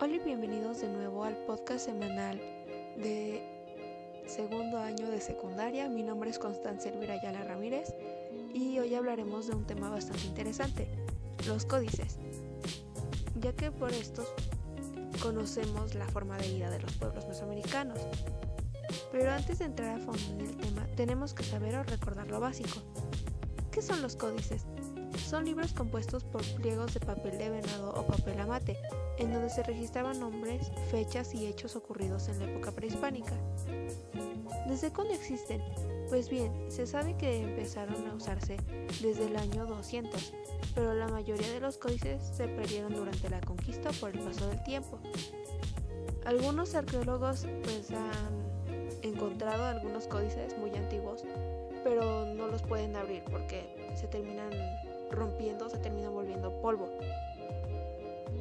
Hola y bienvenidos de nuevo al podcast semanal de segundo año de secundaria. Mi nombre es Constancia Elvira Ayala Ramírez y hoy hablaremos de un tema bastante interesante, los códices, ya que por estos conocemos la forma de vida de los pueblos mesoamericanos. Pero antes de entrar a fondo en el tema, tenemos que saber o recordar lo básico. ¿Qué son los códices? Son libros compuestos por pliegos de papel de venado o papel amate, en donde se registraban nombres, fechas y hechos ocurridos en la época prehispánica. ¿Desde cuándo existen? Pues bien, se sabe que empezaron a usarse desde el año 200, pero la mayoría de los códices se perdieron durante la conquista por el paso del tiempo. Algunos arqueólogos pues han encontrado algunos códices muy antiguos, pero no pueden abrir porque se terminan rompiendo, se terminan volviendo polvo.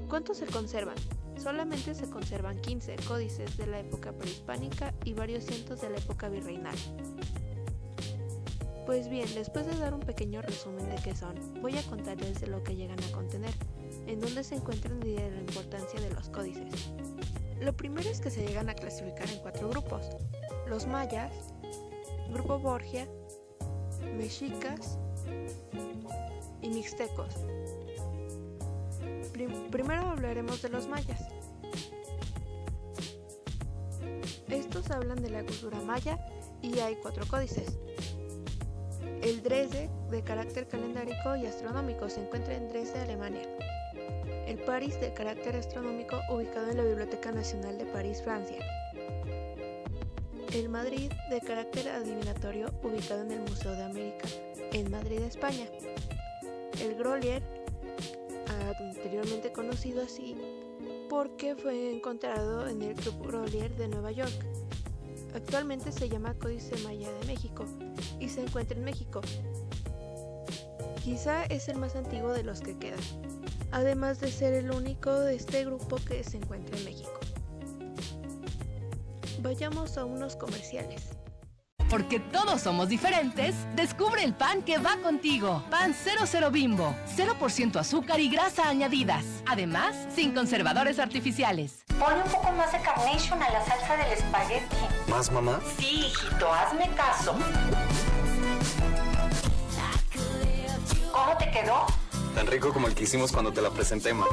¿Cuántos se conservan? Solamente se conservan 15 códices de la época prehispánica y varios cientos de la época virreinal. Pues bien, después de dar un pequeño resumen de qué son, voy a contarles de lo que llegan a contener, en dónde se encuentran y de la importancia de los códices. Lo primero es que se llegan a clasificar en cuatro grupos. Los mayas, grupo Borgia, mexicas y mixtecos. primero hablaremos de los mayas. Estos hablan de la cultura maya y hay cuatro códices. El Dresde, de carácter calendárico y astronómico, se encuentra en Dresde, Alemania. El Paris, de carácter astronómico, ubicado en la Biblioteca Nacional de París, Francia. El Madrid, de carácter adivinatorio, ubicado en el Museo de América, en Madrid, España el Grolier, anteriormente conocido así, porque fue encontrado en el Club Grolier de Nueva York. Actualmente se llama Códice Maya de México y se encuentra en México. Quizá es el más antiguo de los que quedan, además de ser el único de este grupo que se encuentra en México. Vayamos a unos comerciales. Porque todos somos diferentes, descubre el pan que va contigo. Pan 00 Bimbo. 0% azúcar y grasa añadidas. Además, sin conservadores artificiales. Pone un poco más de carnation a la salsa del espagueti. ¿Más, mamá? Sí, hijito, hazme caso. ¿Cómo te quedó? Tan rico como el que hicimos cuando te la presenté, ma.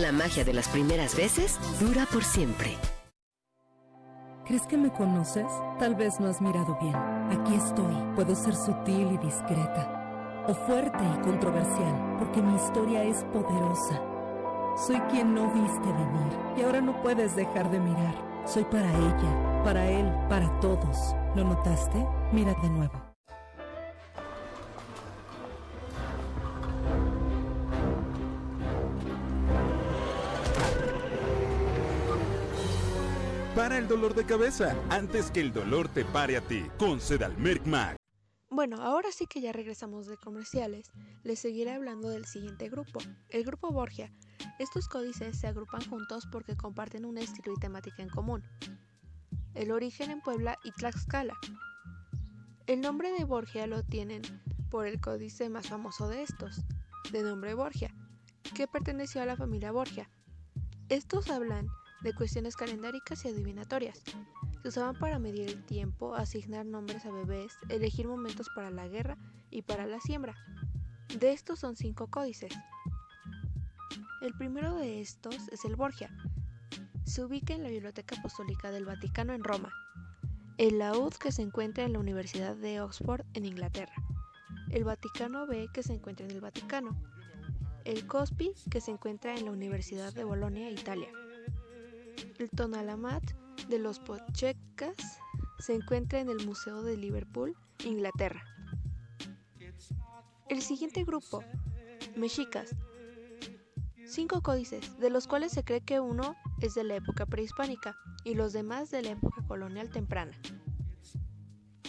La magia de las primeras veces dura por siempre. ¿Crees que me conoces? Tal vez no has mirado bien. Aquí estoy. Puedo ser sutil y discreta. O fuerte y controversial, porque mi historia es poderosa. Soy quien no viste venir y ahora no puedes dejar de mirar. Soy para ella, para él, para todos. ¿Lo notaste? Mira de nuevo. Para el dolor de cabeza antes que el dolor te pare a ti con Sedalmerc Mag. Bueno, ahora sí que ya regresamos de comerciales, les seguiré hablando del siguiente grupo, el grupo Borgia. Estos códices se agrupan juntos porque comparten un estilo y temática en común. El origen en Puebla y Tlaxcala. El nombre de Borgia lo tienen por el códice más famoso de estos, de nombre Borgia, que perteneció a la familia Borgia. Estos hablan de cuestiones calendáricas y adivinatorias. Se usaban para medir el tiempo, asignar nombres a bebés, elegir momentos para la guerra y para la siembra. De estos son cinco códices. El primero de estos es el Borgia. Se ubica en la Biblioteca Apostólica del Vaticano en Roma. El laúd que se encuentra en la Universidad de Oxford en Inglaterra. El Vaticano B que se encuentra en el Vaticano. El Cospi que se encuentra en la Universidad de Bolonia, Italia. El Tonalamat de los Pochecas se encuentra en el Museo de Liverpool, Inglaterra. El siguiente grupo, Mexicas. Cinco códices, de los cuales se cree que uno es de la época prehispánica y los demás de la época colonial temprana.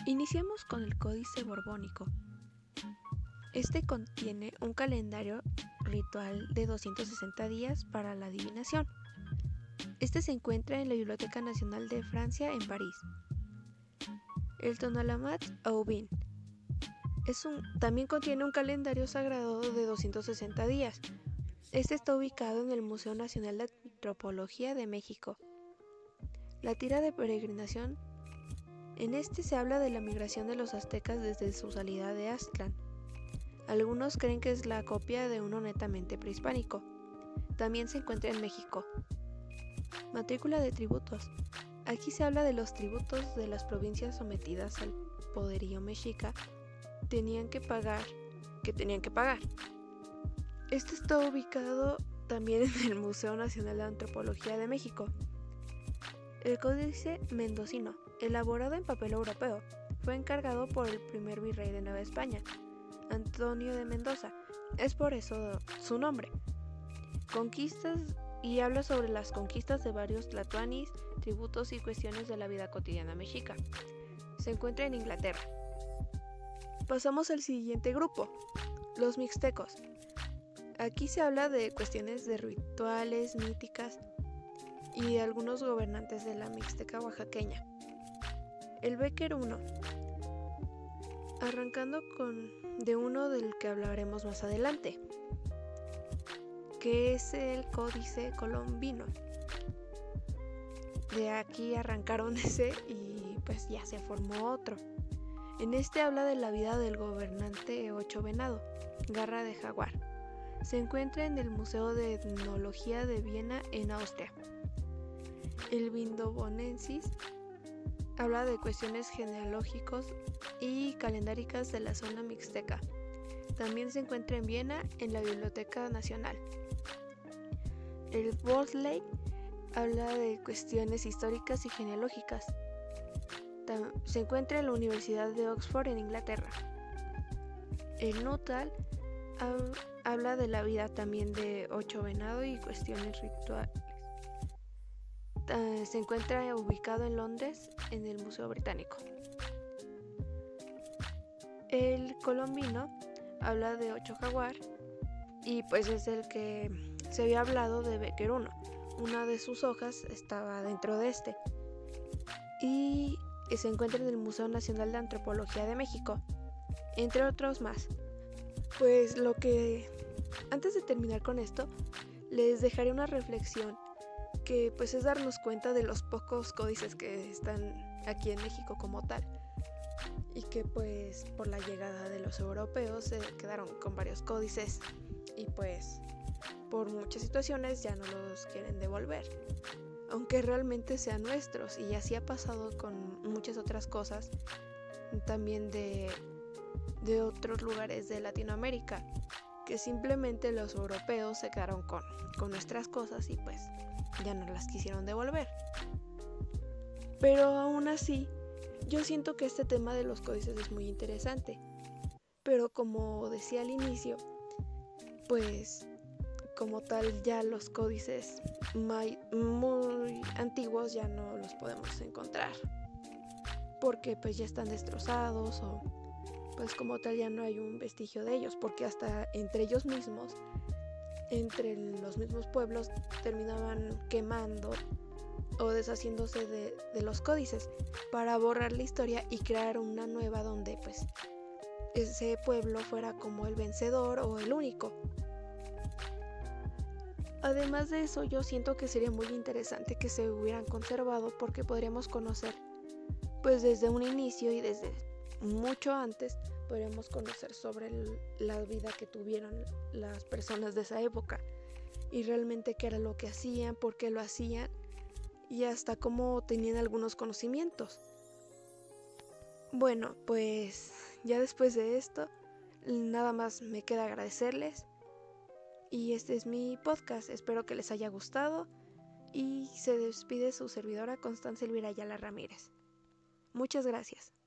Iniciamos con el Códice Borbónico. Este contiene un calendario ritual de 260 días para la adivinación. Este se encuentra en la Biblioteca Nacional de Francia en París. El Tonalamat Aubin. También contiene un calendario sagrado de 260 días. Este está ubicado en el Museo Nacional de Antropología de México. La tira de peregrinación. En este se habla de la migración de los aztecas desde su salida de Aztlán. Algunos creen que es la copia de uno netamente prehispánico. También se encuentra en México. Matrícula de tributos. Aquí se habla de los tributos de las provincias sometidas al poderío mexica. Tenían que pagar, que tenían que pagar. Este está ubicado también en el Museo Nacional de Antropología de México. El Códice Mendocino, elaborado en papel europeo, fue encargado por el primer virrey de Nueva España, Antonio de Mendoza. Es por eso su nombre. Conquistas y habla sobre las conquistas de varios tlatoanis, tributos y cuestiones de la vida cotidiana mexica. Se encuentra en Inglaterra. Pasamos al siguiente grupo, los mixtecos. Aquí se habla de cuestiones de rituales, míticas y de algunos gobernantes de la mixteca oaxaqueña. El Becker 1. Arrancando con de uno del que hablaremos más adelante, que es el Códice Colombino. De aquí arrancaron ese y pues ya se formó otro. En este habla de la vida del gobernante Ocho Venado, Garra de Jaguar. Se encuentra en el Museo de Etnología de Viena en Austria. El Vindobonensis habla de cuestiones genealógicos y calendáricas de la zona mixteca. También se encuentra en Viena en la Biblioteca Nacional. El Worsley habla de cuestiones históricas y genealógicas. Se encuentra en la Universidad de Oxford en Inglaterra. El Nuttall habla de la vida también de Ocho Venado y cuestiones rituales. Se encuentra ubicado en Londres en el Museo Británico. El colombino habla de Ocho Jaguar y pues es el que se había hablado de Becker 1. Una de sus hojas estaba dentro de este y se encuentra en el Museo Nacional de Antropología de México, entre otros más. Pues lo que antes de terminar con esto, les dejaré una reflexión que pues es darnos cuenta de los pocos códices que están aquí en México como tal y que pues por la llegada de los europeos se quedaron con varios códices y pues por muchas situaciones ya no los quieren devolver aunque realmente sean nuestros. Y así ha pasado con muchas otras cosas también de, de otros lugares de Latinoamérica que simplemente los europeos se quedaron con, con nuestras cosas y pues ya no las quisieron devolver. Pero aún así yo siento que este tema de los códices es muy interesante, pero como decía al inicio, pues como tal ya los códices muy, antiguos ya no los podemos encontrar, porque pues ya están destrozados o pues como tal ya no hay un vestigio de ellos, porque hasta entre ellos mismos, entre los mismos pueblos, terminaban quemando o deshaciéndose de, los códices para borrar la historia y crear una nueva donde pues ese pueblo fuera como el vencedor o el único. Además de eso, yo siento que sería muy interesante que se hubieran conservado porque podríamos conocer, pues desde un inicio y desde mucho antes, podríamos conocer sobre la vida que tuvieron las personas de esa época y realmente qué era lo que hacían, por qué lo hacían y hasta cómo tenían algunos conocimientos. Bueno, pues ya después de esto, nada más me queda agradecerles. Y este es mi podcast, espero que les haya gustado. Y se despide su servidora Constanza Elvira Ayala Ramírez. Muchas gracias.